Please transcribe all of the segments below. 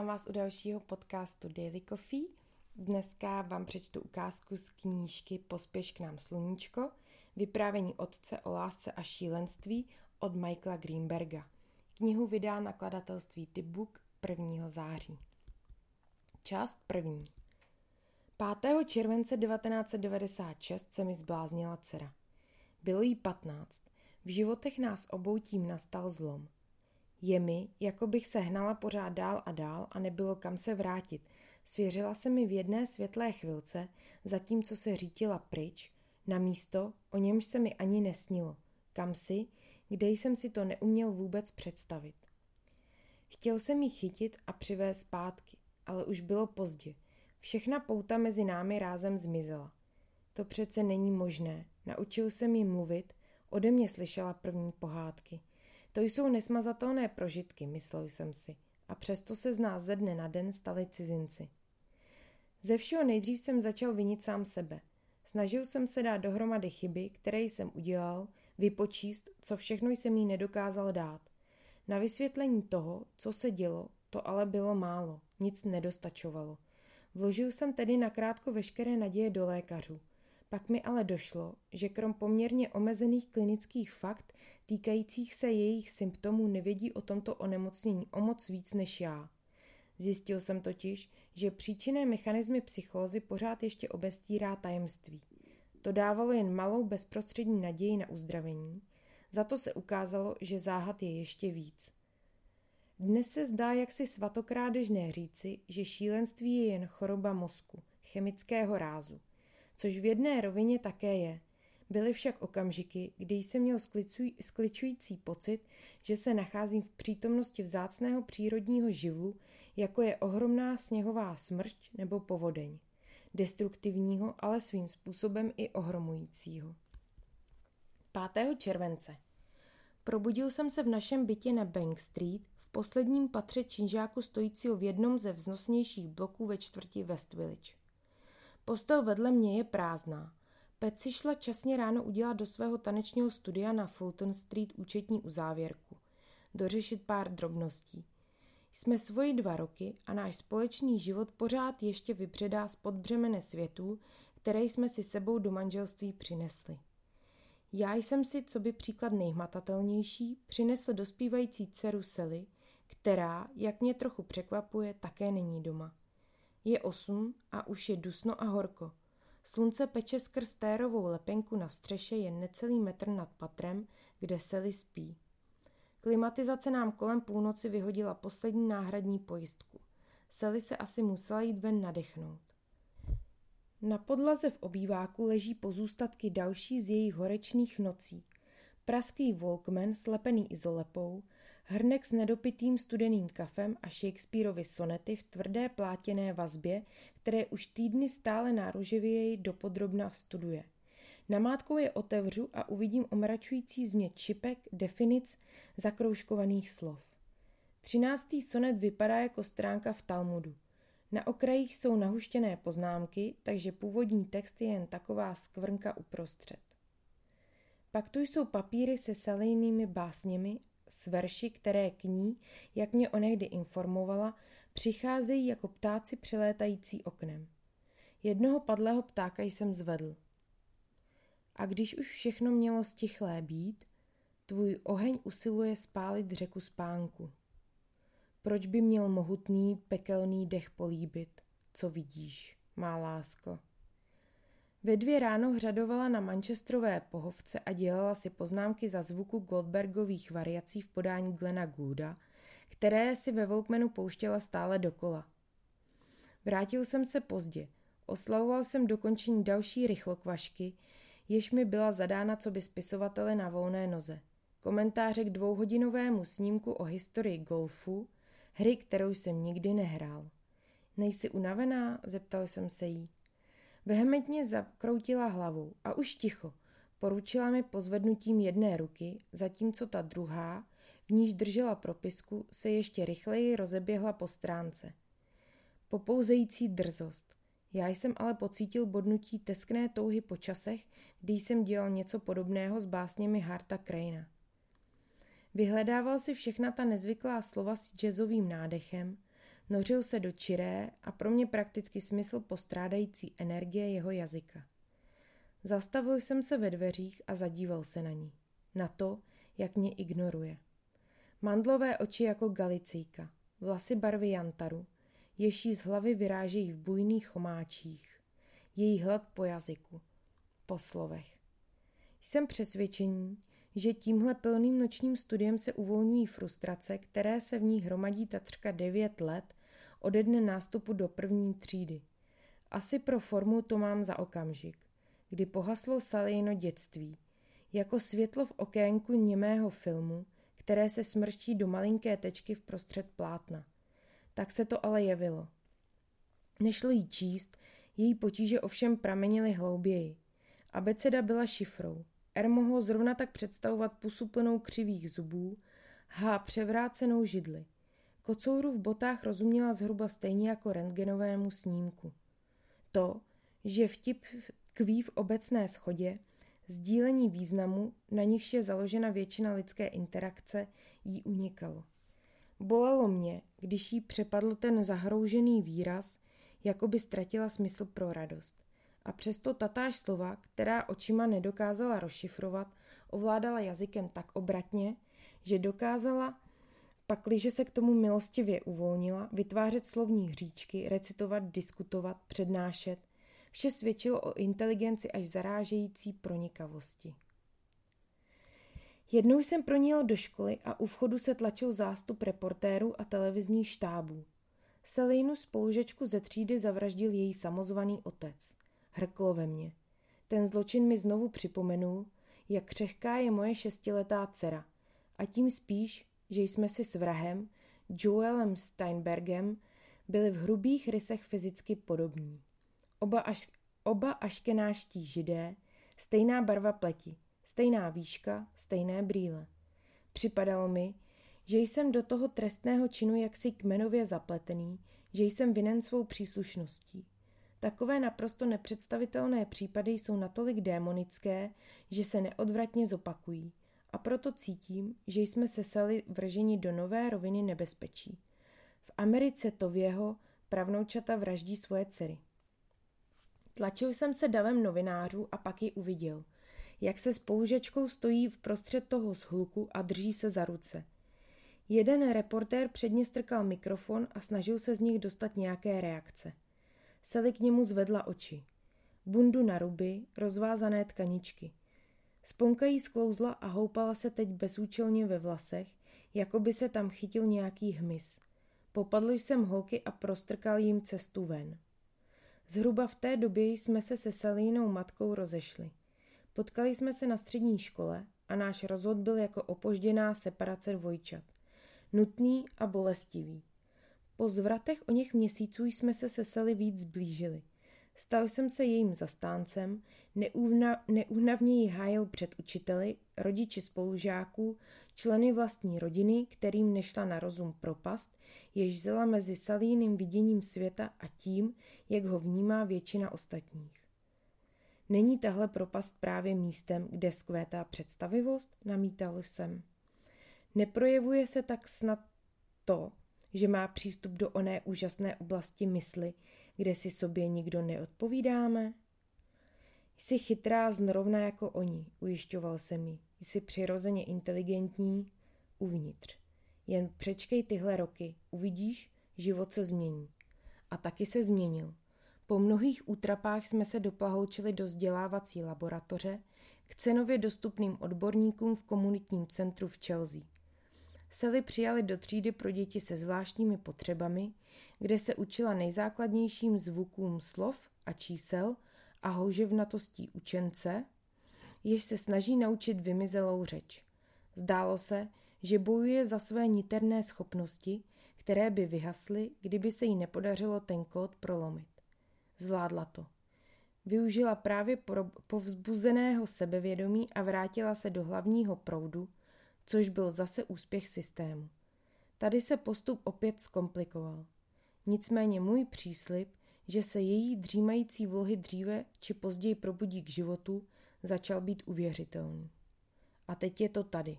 vítám vás u dalšího podcastu Daily Coffee. Dneska vám přečtu ukázku z knížky Pospěš k nám sluníčko, vyprávění otce o lásce a šílenství od Michaela Greenberga. Knihu vydá nakladatelství Book 1. září. Část první. 5. července 1996 se mi zbláznila dcera. Bylo jí 15. V životech nás obou tím nastal zlom – je mi, jako bych se hnala pořád dál a dál a nebylo kam se vrátit. Svěřila se mi v jedné světlé chvilce, zatímco se řítila pryč, na místo, o němž se mi ani nesnilo. Kam si, kde jsem si to neuměl vůbec představit. Chtěl jsem jí chytit a přivést zpátky, ale už bylo pozdě. Všechna pouta mezi námi rázem zmizela. To přece není možné. Naučil jsem jí mluvit, ode mě slyšela první pohádky. To jsou nesmazatelné prožitky, myslel jsem si, a přesto se z nás ze dne na den stali cizinci. Ze všeho nejdřív jsem začal vinit sám sebe. Snažil jsem se dát dohromady chyby, které jsem udělal, vypočíst, co všechno jsem jí nedokázal dát. Na vysvětlení toho, co se dělo, to ale bylo málo, nic nedostačovalo. Vložil jsem tedy nakrátko veškeré naděje do lékařů. Pak mi ale došlo, že krom poměrně omezených klinických fakt týkajících se jejich symptomů nevědí o tomto onemocnění o moc víc než já. Zjistil jsem totiž, že příčinné mechanismy psychózy pořád ještě obestírá tajemství. To dávalo jen malou bezprostřední naději na uzdravení, za to se ukázalo, že záhad je ještě víc. Dnes se zdá jaksi svatokrádežné říci, že šílenství je jen choroba mozku, chemického rázu což v jedné rovině také je. Byly však okamžiky, kdy jsem měl skličující pocit, že se nacházím v přítomnosti vzácného přírodního živlu, jako je ohromná sněhová smršť nebo povodeň. Destruktivního, ale svým způsobem i ohromujícího. 5. července. Probudil jsem se v našem bytě na Bank Street, v posledním patře činžáku stojícího v jednom ze vznosnějších bloků ve čtvrti West Village. Postel vedle mě je prázdná. Pet si šla časně ráno udělat do svého tanečního studia na Fulton Street účetní uzávěrku. Dořešit pár drobností. Jsme svoji dva roky a náš společný život pořád ještě vypředá spod břemene světů, které jsme si sebou do manželství přinesli. Já jsem si, co by příklad nejhmatatelnější, přinesl dospívající dceru Sely, která, jak mě trochu překvapuje, také není doma. Je osm a už je dusno a horko. Slunce peče skrz térovou lepenku na střeše jen necelý metr nad patrem, kde Sely spí. Klimatizace nám kolem půlnoci vyhodila poslední náhradní pojistku. Sely se asi musela jít ven nadechnout. Na podlaze v obýváku leží pozůstatky další z jejich horečných nocí. Praský Walkman slepený izolepou, Hrnek s nedopitým studeným kafem a Shakespeareovy sonety v tvrdé plátěné vazbě, které už týdny stále náruživěji dopodrobna studuje. Namátkou je otevřu a uvidím omračující změť šipek, definic, zakroužkovaných slov. Třináctý sonet vypadá jako stránka v Talmudu. Na okrajích jsou nahuštěné poznámky, takže původní text je jen taková skvrnka uprostřed. Pak tu jsou papíry se salejnými básněmi s verši, které k ní, jak mě onehdy informovala, přicházejí jako ptáci přilétající oknem. Jednoho padlého ptáka jsem zvedl. A když už všechno mělo stichlé být, tvůj oheň usiluje spálit řeku spánku. Proč by měl mohutný, pekelný dech políbit, co vidíš, má lásko? Ve dvě ráno hřadovala na manchesterové pohovce a dělala si poznámky za zvuku Goldbergových variací v podání Glena Gooda, které si ve Volkmanu pouštěla stále dokola. Vrátil jsem se pozdě. Oslavoval jsem dokončení další rychlokvašky, jež mi byla zadána co by spisovatele na volné noze. Komentáře k dvouhodinovému snímku o historii golfu, hry, kterou jsem nikdy nehrál. Nejsi unavená? zeptal jsem se jí. Vehementně zakroutila hlavou a už ticho. Poručila mi pozvednutím jedné ruky, zatímco ta druhá, v níž držela propisku, se ještě rychleji rozeběhla po stránce. Popouzející drzost. Já jsem ale pocítil bodnutí teskné touhy po časech, kdy jsem dělal něco podobného s básněmi Harta Crana. Vyhledával si všechna ta nezvyklá slova s jazzovým nádechem, Nořil se do čiré a pro mě prakticky smysl postrádající energie jeho jazyka. Zastavil jsem se ve dveřích a zadíval se na ní. Na to, jak mě ignoruje. Mandlové oči jako galicejka, vlasy barvy jantaru, ješí z hlavy vyrážejí v bujných chomáčích. Její hlad po jazyku, po slovech. Jsem přesvědčení, že tímhle plným nočním studiem se uvolňují frustrace, které se v ní hromadí takřka devět let ode dne nástupu do první třídy. Asi pro formu to mám za okamžik, kdy pohaslo Salino dětství, jako světlo v okénku němého filmu, které se smrští do malinké tečky v prostřed plátna. Tak se to ale jevilo. Nešlo jí číst, její potíže ovšem pramenily hlouběji. Abeceda byla šifrou. R mohlo zrovna tak představovat pusu plnou křivých zubů, H převrácenou židli. Kocouru v botách rozuměla zhruba stejně jako rentgenovému snímku. To, že vtip kví v obecné schodě, sdílení významu, na nichž je založena většina lidské interakce, jí unikalo. Bolelo mě, když jí přepadl ten zahroužený výraz, jako by ztratila smysl pro radost. A přesto tatáž slova, která očima nedokázala rozšifrovat, ovládala jazykem tak obratně, že dokázala, pakliže se k tomu milostivě uvolnila, vytvářet slovní hříčky, recitovat, diskutovat, přednášet. Vše svědčilo o inteligenci až zarážející pronikavosti. Jednou jsem proníl do školy a u vchodu se tlačil zástup reportérů a televizních štábů. Selinu spolužečku ze třídy zavraždil její samozvaný otec. Hrklo ve mně. Ten zločin mi znovu připomenul, jak křehká je moje šestiletá dcera. A tím spíš, že jsme si s vrahem, Joelem Steinbergem, byli v hrubých rysech fyzicky podobní. Oba, až, oba aškenáští židé, stejná barva pleti, stejná výška, stejné brýle. Připadalo mi, že jsem do toho trestného činu jaksi kmenově zapletený, že jsem vinen svou příslušností. Takové naprosto nepředstavitelné případy jsou natolik démonické, že se neodvratně zopakují. A proto cítím, že jsme se seli vrženi do nové roviny nebezpečí. V Americe to věho pravnoučata vraždí svoje dcery. Tlačil jsem se davem novinářů a pak ji uviděl, jak se spolužečkou stojí v prostřed toho zhluku a drží se za ruce – Jeden reportér předně strkal mikrofon a snažil se z nich dostat nějaké reakce. Sally k němu zvedla oči. Bundu na ruby, rozvázané tkaničky. Sponka jí sklouzla a houpala se teď bezúčelně ve vlasech, jako by se tam chytil nějaký hmyz. Popadl jsem holky a prostrkal jim cestu ven. Zhruba v té době jsme se se Salínou matkou rozešli. Potkali jsme se na střední škole a náš rozhod byl jako opožděná separace dvojčat – nutný a bolestivý. Po zvratech o něch měsíců jsme se se Sely víc zblížili. Stal jsem se jejím zastáncem, neúhna, neúhnavně ji hájil před učiteli, rodiči spolužáků, členy vlastní rodiny, kterým nešla na rozum propast, jež zela mezi salíným viděním světa a tím, jak ho vnímá většina ostatních. Není tahle propast právě místem, kde skvétá představivost? Namítal jsem. Neprojevuje se tak snad to, že má přístup do oné úžasné oblasti mysli, kde si sobě nikdo neodpovídáme? Jsi chytrá zrovna jako oni, ujišťoval se mi. Jsi přirozeně inteligentní uvnitř. Jen přečkej tyhle roky, uvidíš, život se změní. A taky se změnil. Po mnohých útrapách jsme se doplahoučili do vzdělávací laboratoře k cenově dostupným odborníkům v komunitním centru v Chelsea. Sely přijali do třídy pro děti se zvláštními potřebami, kde se učila nejzákladnějším zvukům slov a čísel a houževnatostí učence, jež se snaží naučit vymizelou řeč. Zdálo se, že bojuje za své niterné schopnosti, které by vyhasly, kdyby se jí nepodařilo ten kód prolomit. Zvládla to. Využila právě povzbuzeného sebevědomí a vrátila se do hlavního proudu, což byl zase úspěch systému. Tady se postup opět zkomplikoval. Nicméně můj příslip, že se její dřímající vlohy dříve či později probudí k životu, začal být uvěřitelný. A teď je to tady.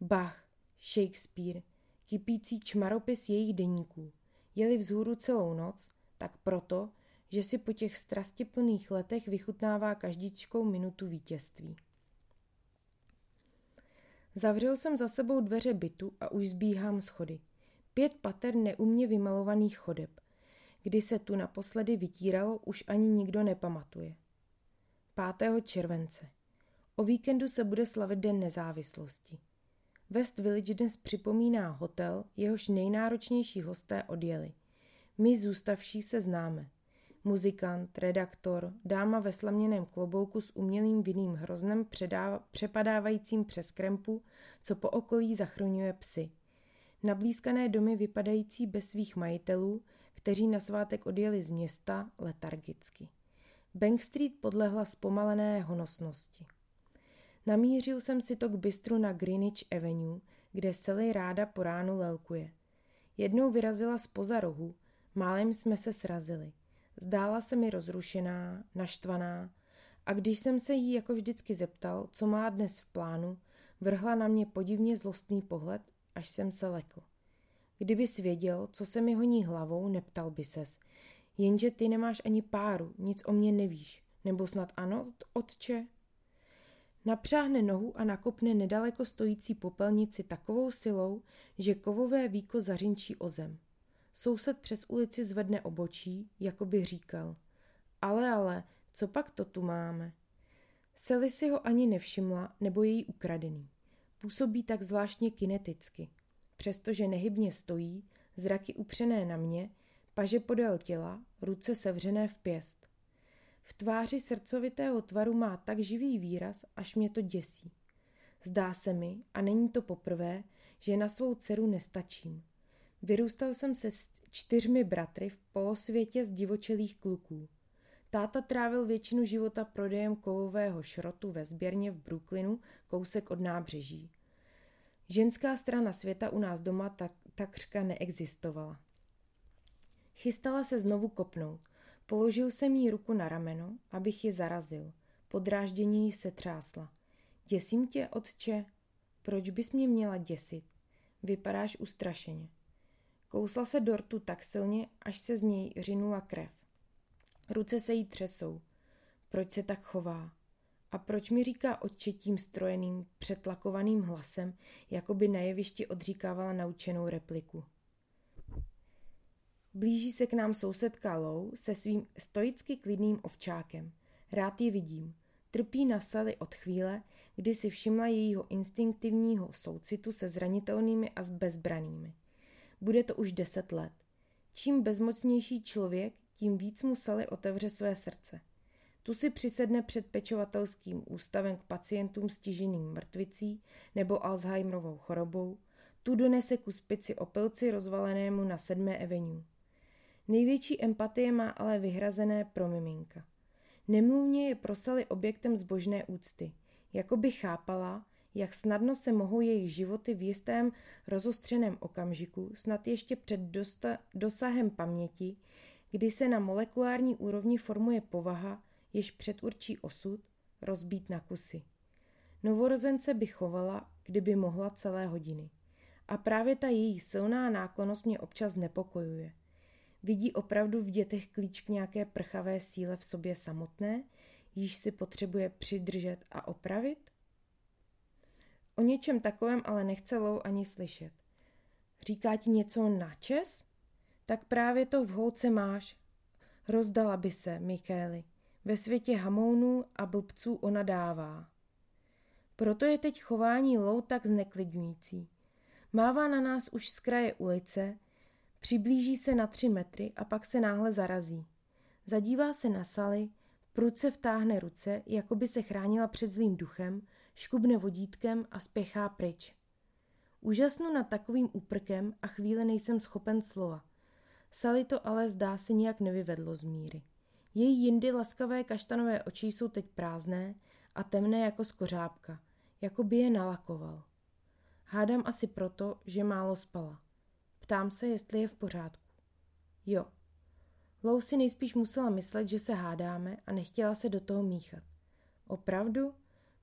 Bach, Shakespeare, kypící čmaropis jejich deníků. jeli vzhůru celou noc, tak proto, že si po těch strastiplných letech vychutnává každičkou minutu vítězství. Zavřel jsem za sebou dveře bytu a už zbíhám schody. Pět pater neumě vymalovaných chodeb. Kdy se tu naposledy vytíralo, už ani nikdo nepamatuje. 5. července. O víkendu se bude slavit Den nezávislosti. West Village dnes připomíná hotel, jehož nejnáročnější hosté odjeli. My zůstavší se známe. Muzikant, redaktor, dáma ve slaměném klobouku s umělým vinným hroznem přepadávajícím přes krempu, co po okolí zachruňuje psy. Nablízkané domy vypadající bez svých majitelů, kteří na svátek odjeli z města letargicky. Bank Street podlehla zpomalené honosnosti. Namířil jsem si to k bistru na Greenwich Avenue, kde celý ráda po ránu lelkuje. Jednou vyrazila spoza rohu, málem jsme se srazili. Zdála se mi rozrušená, naštvaná a když jsem se jí jako vždycky zeptal, co má dnes v plánu, vrhla na mě podivně zlostný pohled, až jsem se lekl. Kdyby věděl, co se mi honí hlavou, neptal by ses. Jenže ty nemáš ani páru, nic o mě nevíš. Nebo snad ano, otče? Napřáhne nohu a nakopne nedaleko stojící popelnici takovou silou, že kovové víko zařinčí o zem. Soused přes ulici zvedne obočí, jako by říkal. Ale, ale, co pak to tu máme? Sely si ho ani nevšimla, nebo její ukradený. Působí tak zvláštně kineticky. Přestože nehybně stojí, zraky upřené na mě, paže podél těla, ruce sevřené v pěst. V tváři srdcovitého tvaru má tak živý výraz, až mě to děsí. Zdá se mi, a není to poprvé, že na svou dceru nestačím. Vyrůstal jsem se s čtyřmi bratry v polosvětě z divočelých kluků. Táta trávil většinu života prodejem kovového šrotu ve sběrně v Brooklynu, kousek od nábřeží. Ženská strana světa u nás doma tak, takřka neexistovala. Chystala se znovu kopnout. Položil jsem jí ruku na rameno, abych je zarazil. Podráždění se třásla. Děsím tě, otče? Proč bys mě měla děsit? Vypadáš ustrašeně. Kousla se dortu tak silně, až se z něj řinula krev. Ruce se jí třesou. Proč se tak chová? A proč mi říká otče tím strojeným, přetlakovaným hlasem, jako by na jevišti odříkávala naučenou repliku? Blíží se k nám sousedka Lou se svým stoicky klidným ovčákem. Rád ji vidím. Trpí na Sally od chvíle, kdy si všimla jejího instinktivního soucitu se zranitelnými a bezbranými. Bude to už deset let. Čím bezmocnější člověk, tím víc mu Sally otevře své srdce. Tu si přisedne před pečovatelským ústavem k pacientům s tíženým mrtvicí nebo Alzheimerovou chorobou, tu donese kus pici opilci rozvalenému na sedmé avenue. Největší empatie má ale vyhrazené pro miminka. Nemluvně je prosali objektem zbožné úcty. Jako by chápala, jak snadno se mohou jejich životy v jistém rozostřeném okamžiku, snad ještě před dosta, dosahem paměti, kdy se na molekulární úrovni formuje povaha, jež předurčí osud, rozbít na kusy. Novorozence by chovala, kdyby mohla celé hodiny. A právě ta její silná náklonost mě občas nepokojuje. Vidí opravdu v dětech klíč k nějaké prchavé síle v sobě samotné, již si potřebuje přidržet a opravit? O něčem takovém ale nechce Lou ani slyšet. Říká ti něco na čes? Tak právě to v holce máš. Rozdala by se, Mikéli. Ve světě hamounů a blbců ona dává. Proto je teď chování Lou tak zneklidňující. Mává na nás už z kraje ulice, přiblíží se na tři metry a pak se náhle zarazí. Zadívá se na Sally, prudce vtáhne ruce, jako by se chránila před zlým duchem, škubne vodítkem a spěchá pryč. Úžasnu nad takovým úprkem a chvíle nejsem schopen slova. Sally to ale zdá se nijak nevyvedlo z míry. Její jindy laskavé kaštanové oči jsou teď prázdné a temné jako skořápka, jako by je nalakoval. Hádám asi proto, že málo spala. Ptám se, jestli je v pořádku. Jo. Lou si nejspíš musela myslet, že se hádáme a nechtěla se do toho míchat. Opravdu?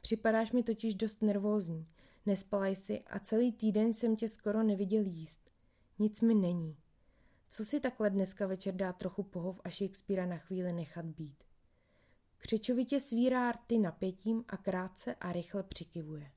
Připadáš mi totiž dost nervózní. Nespala jsi a celý týden jsem tě skoro neviděl jíst. Nic mi není. Co si takhle dneska večer dá trochu pohov a Shakespearea na chvíli nechat být? Křečovitě svírá rty napětím a krátce a rychle přikivuje.